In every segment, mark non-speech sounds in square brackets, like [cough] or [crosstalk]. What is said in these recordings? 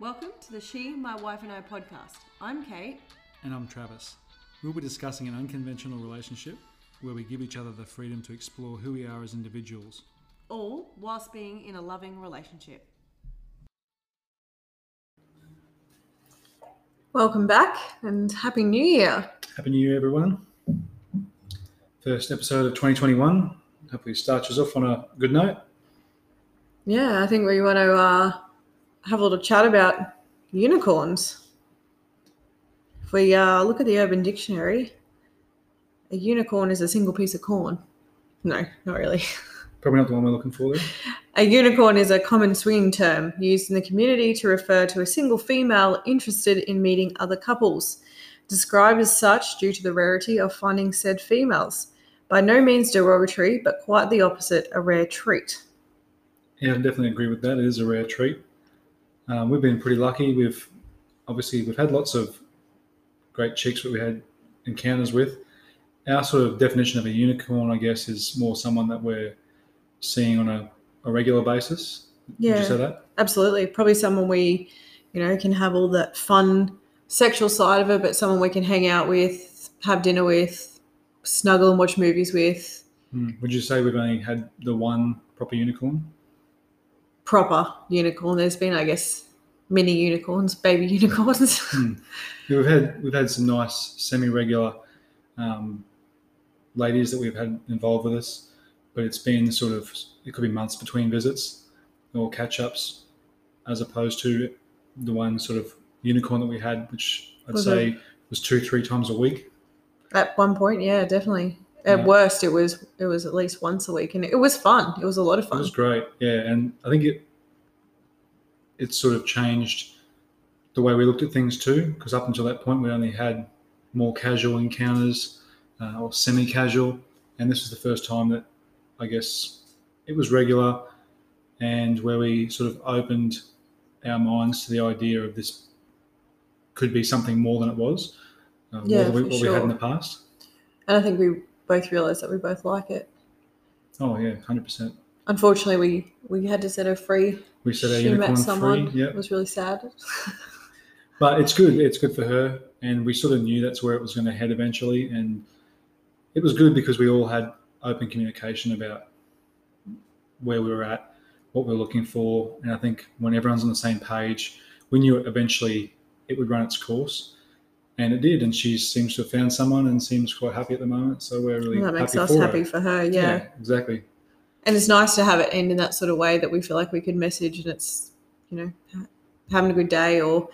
Welcome to the She, My Wife and I podcast. I'm Kate. And I'm Travis. We'll be discussing an unconventional relationship where we give each other the freedom to explore who we are as individuals. All whilst being in a loving relationship. Welcome back and Happy New Year. Happy New Year, everyone. First episode of 2021. Hopefully, starts us off on a good note. Yeah, I think we want to uh, have a little chat about unicorns. If we uh, look at the Urban Dictionary, a unicorn is a single piece of corn. No, not really. [laughs] Probably not the one we're looking for there. A unicorn is a common swinging term used in the community to refer to a single female interested in meeting other couples, described as such due to the rarity of finding said females. By no means derogatory, but quite the opposite, a rare treat. Yeah, I definitely agree with that. It is a rare treat. Um, we've been pretty lucky. We've obviously we've had lots of great chicks that we had encounters with. Our sort of definition of a unicorn, I guess, is more someone that we're seeing on a, a regular basis. Yeah, Would you say that? absolutely. Probably someone we, you know, can have all that fun sexual side of it, but someone we can hang out with, have dinner with, snuggle and watch movies with. Hmm. Would you say we've only had the one proper unicorn? Proper unicorn. There's been, I guess, mini unicorns, baby [laughs] unicorns. Hmm. Yeah, we've had we've had some nice semi-regular um, ladies that we've had involved with us, but it's been sort of it could be months between visits or catch-ups, as opposed to the one sort of unicorn that we had, which I'd Was say was two three times a week. At one point, yeah, definitely. At Yeah. worst, it was it was at least once a week, and it was fun. It was a lot of fun. It was great, yeah, and I think it it sort of changed the way we looked at things too, because up until that point we only had more casual encounters uh, or semi-casual, and this was the first time that I guess it was regular, and where we sort of opened our minds to the idea of this could be something more than it was, uh, Yeah, than we, what we had in the past. And I think we both realized that we both like it. Oh yeah, hundred percent. Unfortunately, we we had to set her free. We said our she unicorn met someone. free. Yeah, It was really sad. but it's good. It's good for her, and we sort of knew that's where it was going to head eventually, and it was good because we all had open communication about where we were at, what we were looking for, and I think when everyone's on the same page, we knew eventually it would run its course, and it did. And she seems to have found someone and seems quite happy at the moment. So we're really that makes happy us for happy her. for her. Yeah. exactly. and it's nice to have it end in that sort of way that we feel like we could message, and it's you know having a good day or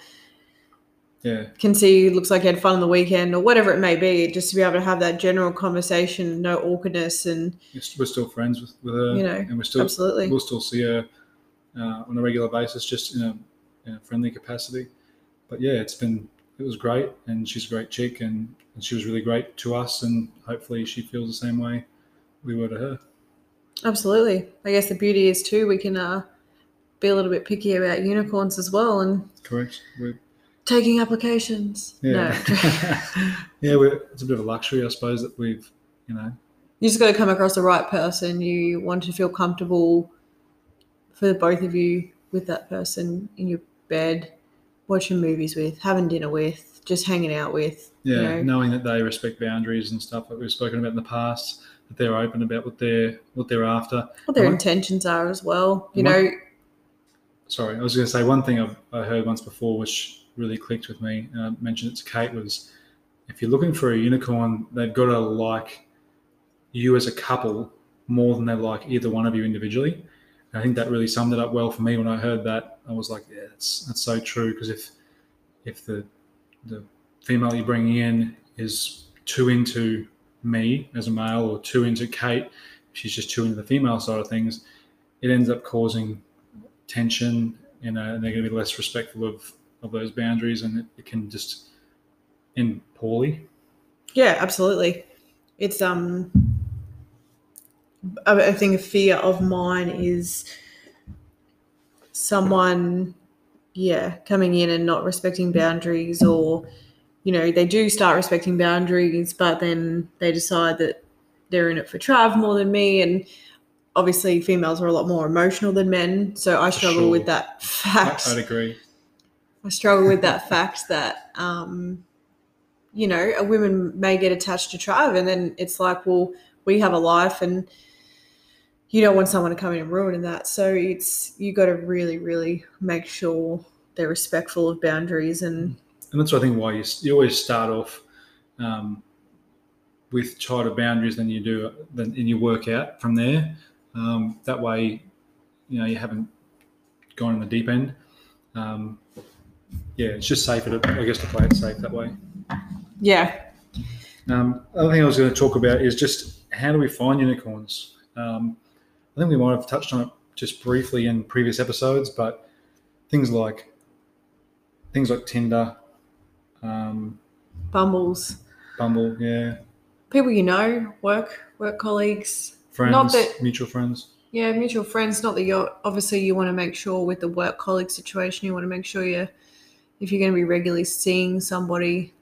Yeah, can see looks like you had fun on the weekend or whatever it may be. Just to be able to have that general conversation, no awkwardness, and we're still friends with, with her, You know, and we're still absolutely. we'll still see her uh, on a regular basis, just in a, in a friendly capacity. But yeah, it's been it was great, and she's a great chick, and, and she was really great to us, and hopefully she feels the same way we were to her. Absolutely. I guess the beauty is too we can uh, be a little bit picky about unicorns as well and Correct. We're, taking applications. yeah, No. [laughs] yeah. We're, it's a bit of a luxury, I suppose, that we've you know you just got to come across the right person. You want to feel comfortable for both of you with that person in your bed, watching movies with, having dinner with, just hanging out with. yeah, You know? knowing that they respect boundaries and stuff that we've spoken about in the past, that they're open about what they're what they're after. What their Right. intentions are as well. You What- know, sorry, I was going to say one thing I've, I heard once before, which really clicked with me, and I mentioned it to Kate, was if you're looking for a unicorn, they've got to like you as a couple more than they like either one of you individually. And I think that really summed it up well for me when I heard that. I was like, yeah, that's that's so true. Because if if the the female you're bringing in is too into me as a male or too into Kate, she's just too into the female side of things, it ends up causing tension, you know, and they're going to be less respectful of, of those boundaries, and it, it can just end poorly. Yeah, absolutely. It's um I I think a fear of mine is someone yeah, coming in and not respecting boundaries or you know, they do start respecting boundaries, but then they decide that they're in it for Trav more than me and obviously females are a lot more emotional than men, so I struggle sure. with that [laughs] fact. I'd agree. I struggle with that fact that um, you know a woman may get attached to Trav, and then it's like, well, we have a life, and you don't want someone to come in and ruin that. So it's you got to really, really make sure they're respectful of boundaries and. And that's I think why you, you always start off um, with tighter boundaries than you do than and you work out from there. Um, that way, you know, you haven't gone in the deep end. Um, yeah, it's just safer to, I guess, to play it safe that way. Yeah. Um, other thing I was going to talk about is just how do we find unicorns? Um, I think we might have touched on it just briefly in previous episodes, but things like things like Tinder, um, Bumbles, Bumble, yeah, people you know, work work colleagues, friends, Not that- mutual friends. yeah, mutual friends. Not that you're obviously you want to make sure with the work colleague situation, you want to make sure you if you're going to be regularly seeing somebody,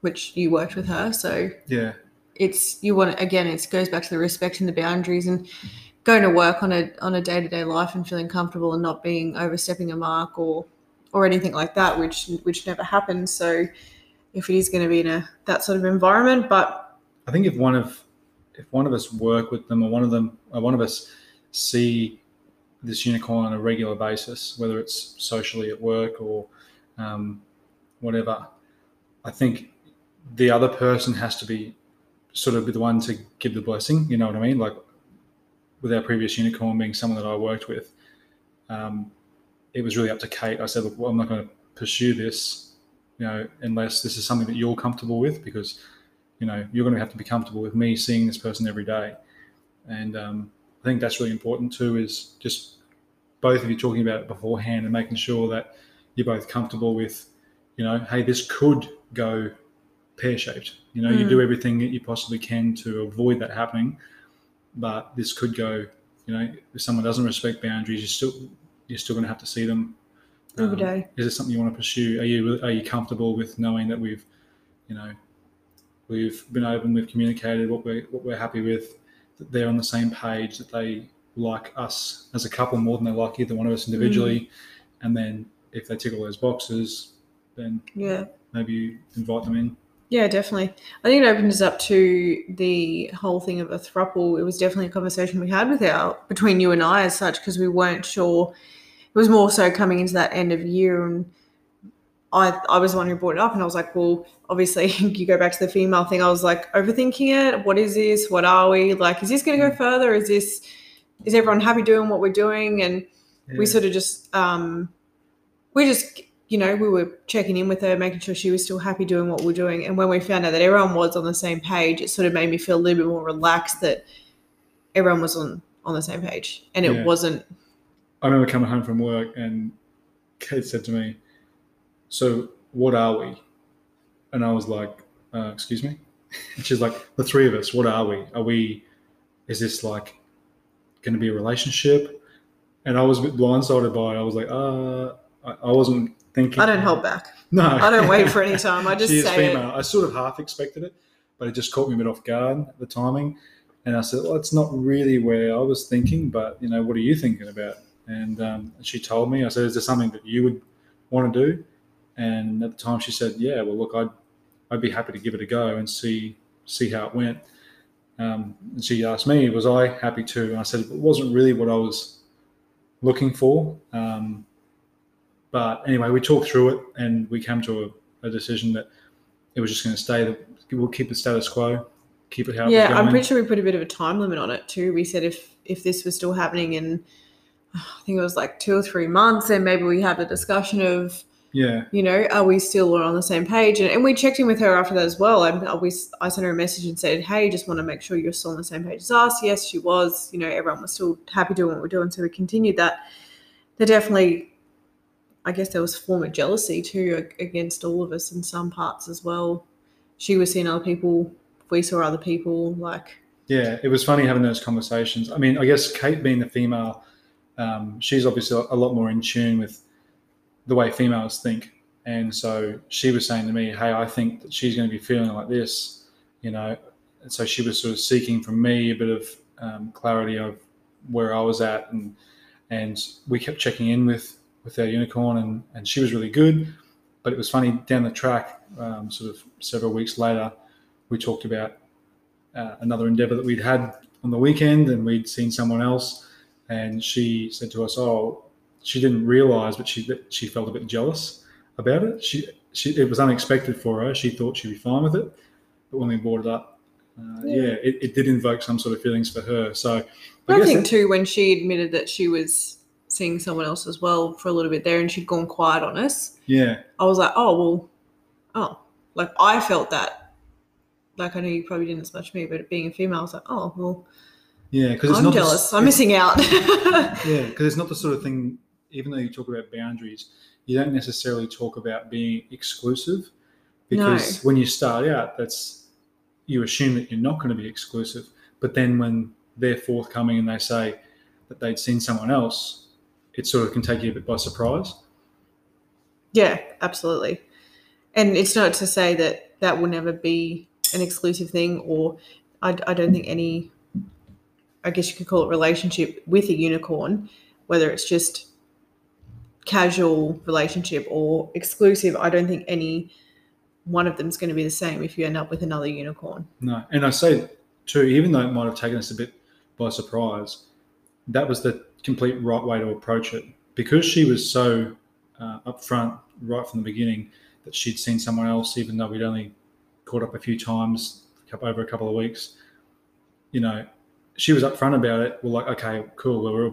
which you worked with her, so Yeah, it's you want again it goes back to the respecting the boundaries and going to work on a on a day-to-day life and feeling comfortable and not being overstepping a mark or or anything like that which which never happens. So if it is going to be in a that sort of environment but I think if one of if one of us work with them or one of them or one of us see this unicorn on a regular basis, whether it's socially at work or um, whatever, I think the other person has to be sort of be the one to give the blessing. You know what I mean? Like with our previous unicorn being someone that I worked with, um, it was really up to Kate. I said, look, well, I'm not going to pursue this, you know, unless this is something that you're comfortable with, because you know you're going to have to be comfortable with me seeing this person every day. And um, I think that's really important too. Is just both of you talking about it beforehand and making sure that you're both comfortable with, you know, hey, this could go pear shaped. You know, you Mm. do everything that you possibly can to avoid that happening, but this could go. You know, if someone doesn't respect boundaries, you're still you're still going to have to see them every um, day Is it something you want to pursue? Are you are you comfortable with knowing that we've, you know, we've been open, we've communicated what we're what we're happy with, that they're on the same page, that they like us as a couple more than they like either one of us individually, and then if they tick all those boxes, then yeah maybe you invite them in. Yeah, definitely. I think it opens up to the whole thing of a thruple. It was definitely a conversation we had with our between you and I as such because we weren't sure. It was more so coming into that end of year, and I I was the one who brought it up, and I was like, well, obviously [laughs] you go back to the female thing. I was like overthinking it. What is this? What are we like? Is this going to go further? Is this is everyone happy doing what we're doing? And we sort of just um we just you know we were checking in with her making sure she was still happy doing what we're doing and when we found out that everyone was on the same page it sort of made me feel a little bit more relaxed that everyone was on on the same page and it Yeah. wasn't I remember coming home from work and Kate said to me, "So what are we?" And I was like, uh, "Excuse me." And she's like, "The three of us. What are we? Are we? Is this like going to be a relationship?" And I was a bit blindsided by it. I was like, "Uh, I wasn't thinking." i don't hold back No, i don't wait for any [laughs] time i just she is say female. I sort of half expected it, but it just caught me a bit off guard the timing. And I said, "Well, it's not really where I was thinking, but you know, what are you thinking about?" And um, she told me. I said, "Is there something that you would want to do?" And at the time, she said, "Yeah, well, look, I'd I'd be happy to give it a go and see see how it went." Um, and she asked me, "Was I happy to?" And I said, "It wasn't really what I was looking for." Um, but anyway, we talked through it and we came to a, a decision that it was just going to stay. That we'll keep the status quo, keep it how it yeah i'm pretty sure we put a bit of a time limit on it too we said if if this was still happening in i think it was like two or three months then maybe we have a discussion of yeah, you know, are we still on the same page? And, and we checked in with her after that as well. I, I, we, I sent her a message and said, hey, just want to make sure you're still on the same page as us. Yes, she was. You know, everyone was still happy doing what we're doing. So we continued that. There definitely, I guess there was a form of jealousy too against all of us in some parts as well. She was seeing other people. We saw other people. Like, yeah. It was funny having those conversations. I mean, I guess Kate being the female, um, she's obviously a lot more in tune with the way females think. And so she was saying to me, "Hey, I think that she's going to be feeling like this," you know. And so she was sort of seeking from me a bit of um, clarity of where I was at, and and we kept checking in with with our unicorn, and and she was really good. But it was funny down the track, um, sort of several weeks later, we talked about uh, another endeavor that we'd had on the weekend, and we'd seen someone else, and she said to us, "Oh, she didn't realize, but she she felt a bit jealous about it. She she it was unexpected for her. She thought she'd be fine with it, but when we brought it up, uh, yeah, Yeah. it, it did invoke some sort of feelings for her. So I, guess think that- too when she admitted that she was seeing someone else as well for a little bit there, and she'd gone quiet on us. yeah, I was like, oh well, oh, like I felt that. Like I know you probably didn't as much me, but being a female, I was like, oh well, yeah, because I'm not the- jealous. I'm missing out. [laughs] Yeah, because it's not the sort of thing. Even though you talk about boundaries, you don't necessarily talk about being exclusive, because when you start out, that's you assume that you're not going to be exclusive. But then when they're forthcoming and they say that they'd seen someone else, it sort of can take you a bit by surprise. Yeah, absolutely. And it's not to say that that will never be an exclusive thing, or I, I don't think any, I guess you could call it relationship with a unicorn, whether it's just casual relationship or exclusive. I don't think any one of them is going to be the same if you end up with another unicorn. No, and I say too, even though it might have taken us a bit by surprise, that was the complete right way to approach it because she was so uh, upfront right from the beginning that she'd seen someone else, even though we'd only caught up a few times over a couple of weeks. You know, she was upfront about it. We're like, okay, cool. We're,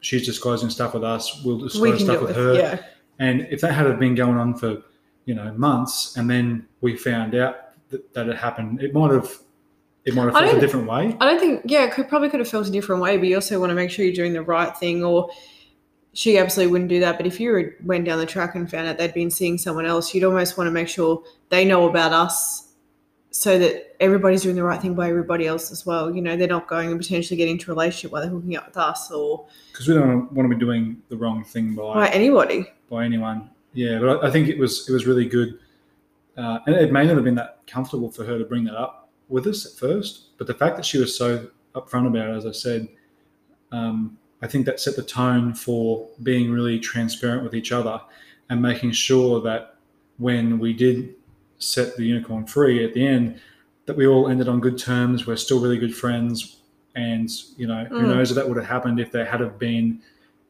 she's disclosing stuff with us. We'll we disclose can stuff with with, her. yeah. And if that had been going on for, you know, months, and then we found out that, that it happened, it might have, it might have felt a different way. I don't think, yeah, it could probably could have felt a different way, but you also want to make sure you're doing the right thing. Or she absolutely wouldn't do that. But if you went down the track and found out they'd been seeing someone else, you'd almost want to make sure they know about us so that everybody's doing the right thing by everybody else as well. You know, they're not going and potentially getting into a relationship while they're hooking up with us or Because we don't want to be doing the wrong thing by by anybody. by anyone. Yeah, but I, I think it was it was really good, uh, and it may not have been that comfortable for her to bring that up with us at first. But the fact that she was so upfront about it, as I said, um, I think that set the tone for being really transparent with each other and making sure that when we did set the unicorn free at the end, that we all ended on good terms. We're still really good friends, and you know who Mm. knows if that would have happened if there had have been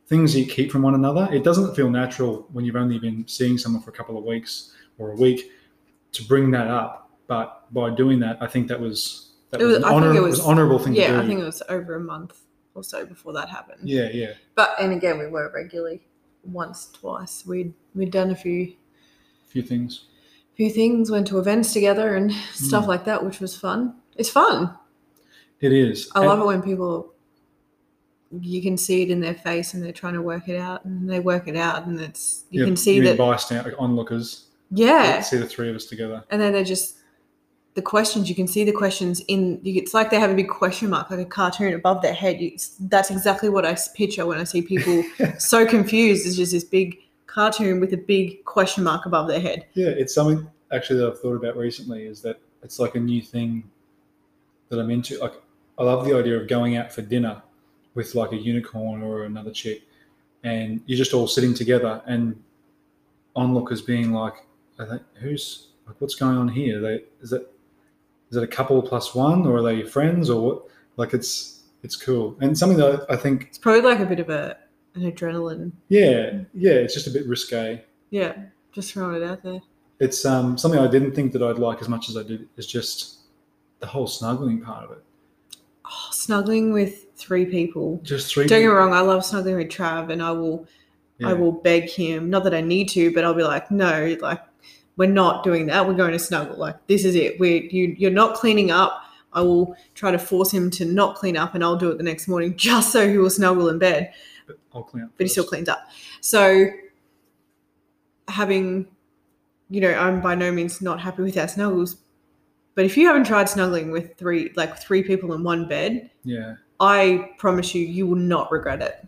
things you keep from one another. It doesn't feel natural when you've only been seeing someone for a couple of weeks or a week to bring that up. But by doing that, I think that was that It was, was- an I honor, was was- honorable thing to Yeah. I think it was over a month or so before that happened. yeah, yeah, But and again, we were regularly once, twice. We'd we'd done a few few things. few things, went to events together and stuff Mm. like that, which was fun. It's fun. It is. I And- love it when people you can see it in their face and they're trying to work it out and they work it out and it's you yeah, can see that bystander onlookers. yeah see the three of us together. and then they're just the questions you can see the questions in it's like they have a big question mark like a cartoon above their head you, that's exactly what i picture when i see people [laughs] so confused it's just this big cartoon with a big question mark above their head Yeah, it's something actually that I've thought about recently is that it's like a new thing that I'm into. Like, I love the idea of going out for dinner with like a unicorn or another chick, and you're just all sitting together, and onlookers being like, I think, "Who's like, what's going on here? They is it is it a couple plus one, or are they friends, or what?" Like, it's it's cool and something that I think, it's probably like a bit of a an adrenaline yeah, yeah, it's just a bit risque. yeah just throwing it out there it's um, something I didn't think that I'd like as much as I did. Is just the whole snuggling part of it. oh, snuggling with three people Just three. don't get me wrong i love snuggling with trav and i will I will beg him, not that I need to, but I'll be like, no, like we're not doing that. We're going to snuggle. Like this is it. We you you're not cleaning up. I will try to force him to not clean up, and I'll do it the next morning [laughs] just so he will snuggle in bed. But I'll clean up. But he still cleans up. So having, you know, I'm by no means not happy with our snuggles. But if you haven't tried snuggling with three, like three people in one bed, Yeah, I promise you, you will not regret it.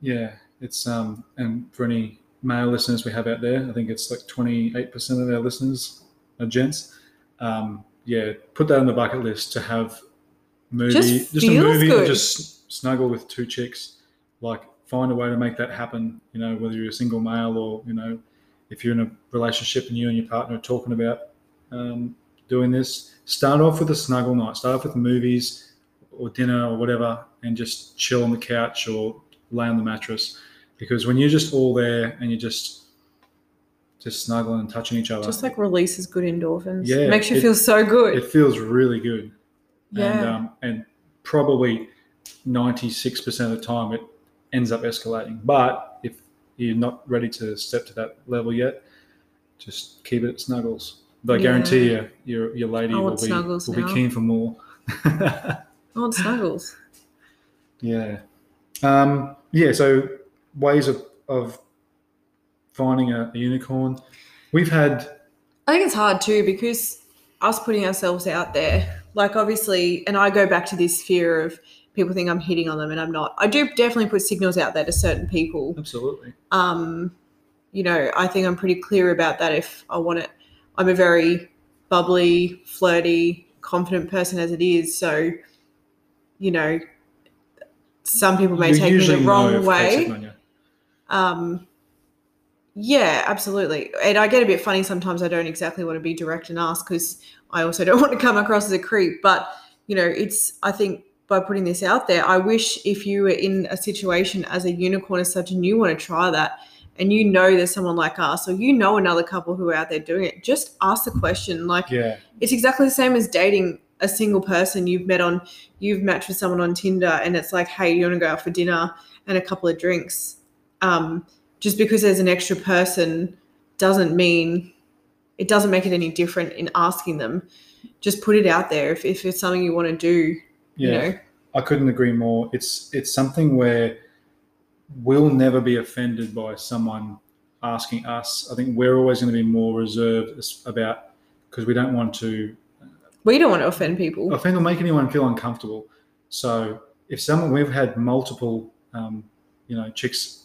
yeah. It's um, and for any male listeners we have out there, I think it's like twenty eight percent of our listeners are gents. Um, yeah, put that on the bucket list to have movie, Just just, a movie, good. just snuggle with two chicks, like find a way to make that happen. You know, whether you're a single male or you know, if you're in a relationship and you and your partner are talking about um, doing this, start off with a snuggle night. Start off with movies or dinner or whatever, and just chill on the couch or lay on the mattress. Because when you're just all there and you're just just snuggling and touching each other, Just like releases good endorphins. Yeah, it Makes you it- feel so good. it feels really good. And, um, and probably 96% of the time it ends up escalating. But if you're not ready to step to that level yet, just keep it at snuggles. But I Yeah. guarantee you, your, your lady will, be, will be keen for more. I want snuggles. [laughs] yeah. Um, yeah, so ways of, of finding a, a unicorn. We've had, I think it's hard too because us putting ourselves out there, like obviously, and I go back to this fear of people think I'm hitting on them and I'm not. I do definitely put signals out there to certain people. absolutely. Um, you know, I think I'm pretty clear about that if I want it. I'm a very bubbly, flirty, confident person as it is. So, you know, some people may You take me the wrong way. Hitting on you. Um, yeah, absolutely. And I get a bit funny sometimes. I don't exactly want to be direct and ask because I also [laughs] don't want to come across as a creep. But you know, it's I think by putting this out there, I wish if you were in a situation as a unicorn as such and you want to try that, and you know there's someone like us, or you know another couple who are out there doing it, just ask the question. Like Yeah. it's exactly the same as dating a single person you've met on you've matched with someone on tinder and it's like hey you want to go out for dinner and a couple of drinks um, just because there's an extra person doesn't mean it doesn't make it any different in asking them just put it out there if, if it's something you want to do Yeah. you know I couldn't agree more. It's it's something where we'll never be offended by someone asking us. I think we're always going to be more reserved about because we don't want to we don't want to offend people offend or make anyone feel uncomfortable. So if someone we've had multiple, um, you know, chicks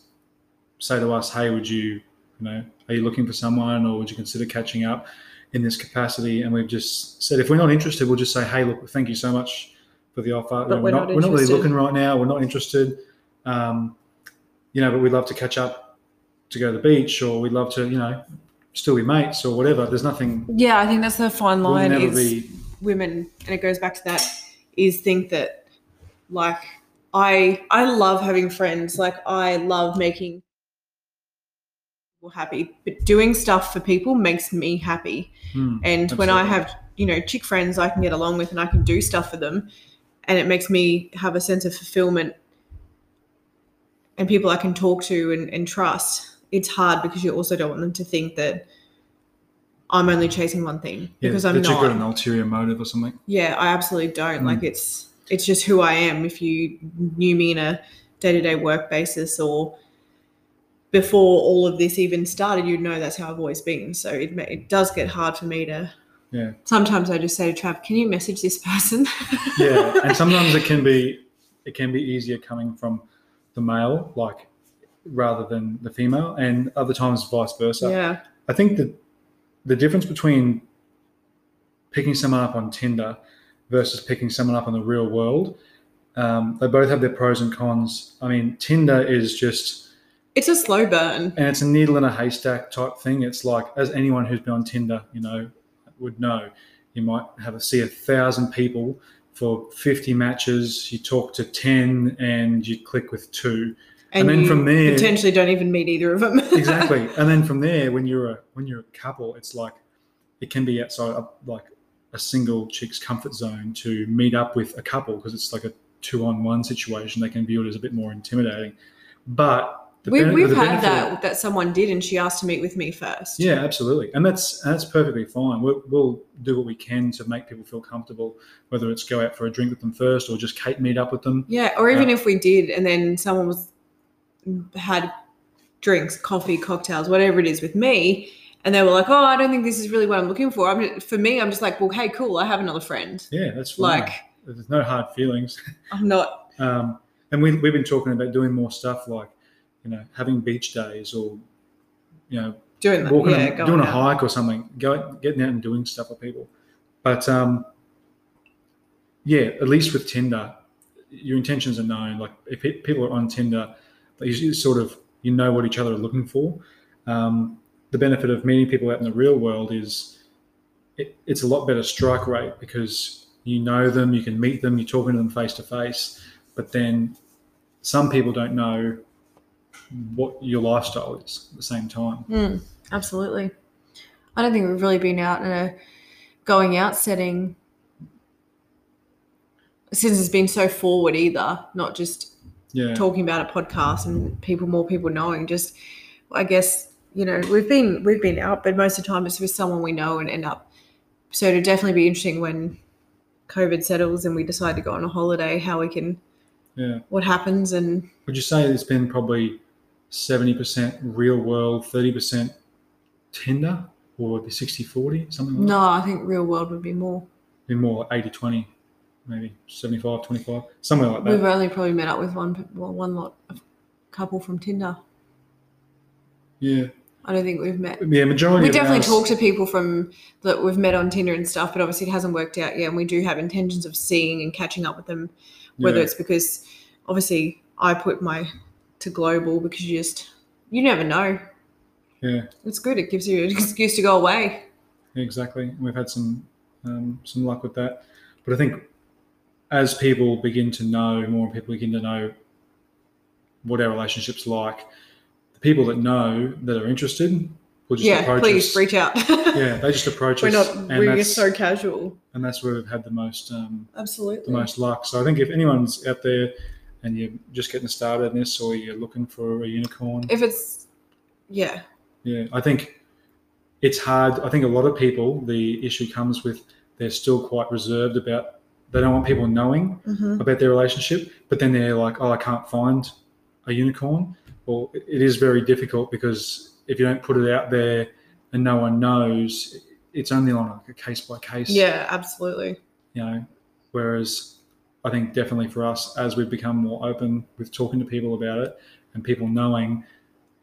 say to us, "Hey, would you, you know, are you looking for someone, or would you consider catching up in this capacity?" And we've just said, if we're not interested, we'll just say, "Hey, look, thank you so much for the offer. But You know, we're not we're not really looking right now. We're not interested. Um, you know, but we'd love to catch up to go to the beach, or we'd love to, you know, still be mates or whatever. There's nothing. yeah i think that's the fine We'll line never is be. women and it goes back to that is think that like i i love having friends like i love making people happy but doing stuff for people makes me happy Hmm, and when i have you know chick friends i can get along with and i can do stuff for them and it makes me have a sense of fulfillment and people i can talk to and, and trust it's hard because you also don't want them to think that i'm only chasing one thing yeah, because i'm that you've not got an ulterior motive or something. yeah, I absolutely don't. Mm. Like it's it's just who I am. If you knew me in a day-to-day work basis or before all of this even started, you'd know that's how I've always been. So it it does get hard for me to Yeah. Sometimes I just say to Trav, "Can you message this person?" [laughs] yeah and sometimes it can be it can be easier coming from the male like rather than the female and other times vice versa yeah. i think that the difference between picking someone up on tinder versus picking someone up in the real world um, they both have their pros and cons i mean tinder is just It's a slow burn. and it's a needle in a haystack type thing. It's like, as anyone who's been on Tinder, you know, would know, you might have a, see a thousand people for 50 matches. You talk to 10 and you click with two. And, And then from there- potentially don't even meet either of them. [laughs] Exactly. and then from there, when you're a, when you're a couple, it's like, it can be outside of like a single chick's comfort zone to meet up with a couple because it's like a two on one situation. They can view it as a bit more intimidating. But we, bene- we've had that that someone did, and she asked to meet with me first. Yeah, absolutely, and that's that's perfectly fine. We'll, we'll do what we can to make people feel comfortable, whether it's go out for a drink with them first or just Kate meet up with them. Yeah, or even if we did, and then someone was had drinks, coffee, cocktails, whatever it is with me, and they were like, "Oh, I don't think this is really what I'm looking for." I'm for me, I'm just like, "Well, hey, cool, I have another friend." Yeah, that's fine. Like, There's no hard feelings. I'm not. [laughs] Um, and we, we've been talking about doing more stuff like, you know, having beach days or, you know, Doing that, walking, yeah, and doing a out. hike or something, go, getting out and doing stuff with people. But um, yeah, at least with Tinder, your intentions are known. Like if pe- people are on Tinder, you you sort of you know what each other are looking for. Um, the benefit of meeting people out in the real world is it, it's a lot better strike rate because you know them, you can meet them, you're talking to them face to face. But then some people don't know what your lifestyle is at the same time. Mm, absolutely. I don't think we've really been out in a going out setting since it's been so forward either, not just Yeah. talking about a podcast and people more people knowing just i guess you know we've been we've been out but most of the time it's with someone we know and end up so it'd definitely be interesting when covid settles and we decide to go on a holiday how we can Yeah. what happens and Would you say it's been probably 70% real world, 30% Tinder? Or would it be 60 40? Something like no i think real world would be more? Be more like 80 20, maybe 75 25, somewhere like that. we've only probably met up with one well, one lot of couple from tinder yeah. i don't think we've met Yeah, majority we definitely ours- talk to people from that we've met on Tinder and stuff, but obviously it hasn't worked out yet. And we do have intentions of seeing and catching up with them, whether Yeah. it's because obviously I put my to global because you just you never know. Yeah. It's good. It gives you an [laughs] excuse to go away. Exactly. We've had some um, some luck with that, but I think as people begin to know more, and people begin to know what our relationships like, the people that know that are interested will just yeah, approach please us. reach out. [laughs] Yeah, they just approach us we're us, not. We're that's so casual. and that's where we've had the most um, Absolutely. the most luck. So I think if anyone's out there and you're just getting started in this, or you're looking for a unicorn, If it's yeah, Yeah, I think it's hard. I think a lot of people, the issue comes with they're still quite reserved about, they don't want people knowing hmm about their relationship, but then they're like, oh, I can't find a unicorn. Well, it- it is very difficult because if you don't put it out there and no one knows, it's only on a case by case. yeah, absolutely. You know, whereas I think definitely for us, as we've become more open with talking to people about it and people knowing,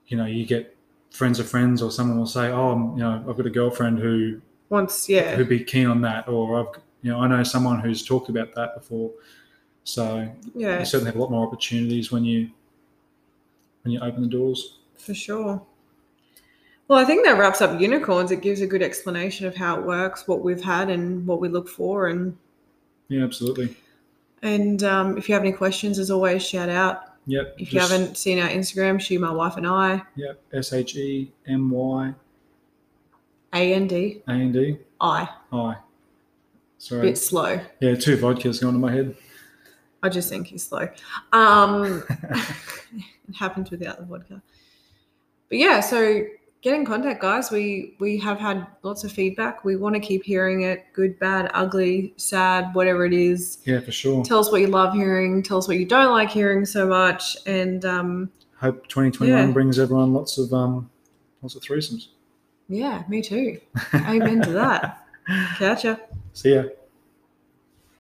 you know, you get friends of friends or someone will say, oh, I'm- you know, I've got a girlfriend who Once yeah, who'd be keen on that, or I've, you know, I know someone who's talked about that before. So yeah, you certainly have a lot more opportunities when you when you open the doors. For sure. Well, I think that wraps up unicorns. It gives a good explanation of how it works, what we've had, and what we look for. And Yeah, absolutely. And um, if you have any questions, as always, shout out. Yep. If you haven't seen our Instagram, she, my wife, and I, Yep. S H E M Y A N D A N D I. I. Sorry. A bit slow. Yeah, two vodkas going to my head. I just think he's slow. Um, [laughs] [laughs] it happens without the vodka. But yeah, so get in contact, guys. We we have had lots of feedback. We want to keep hearing it. Good, bad, ugly, sad, whatever it is. Yeah, for sure. Tell us what you love hearing. Tell us what you don't like hearing so much. And um, Hope 2021 Yeah. brings everyone lots of um lots of threesomes. yeah, me too. Amen to that. [laughs] Catch ya. See ya.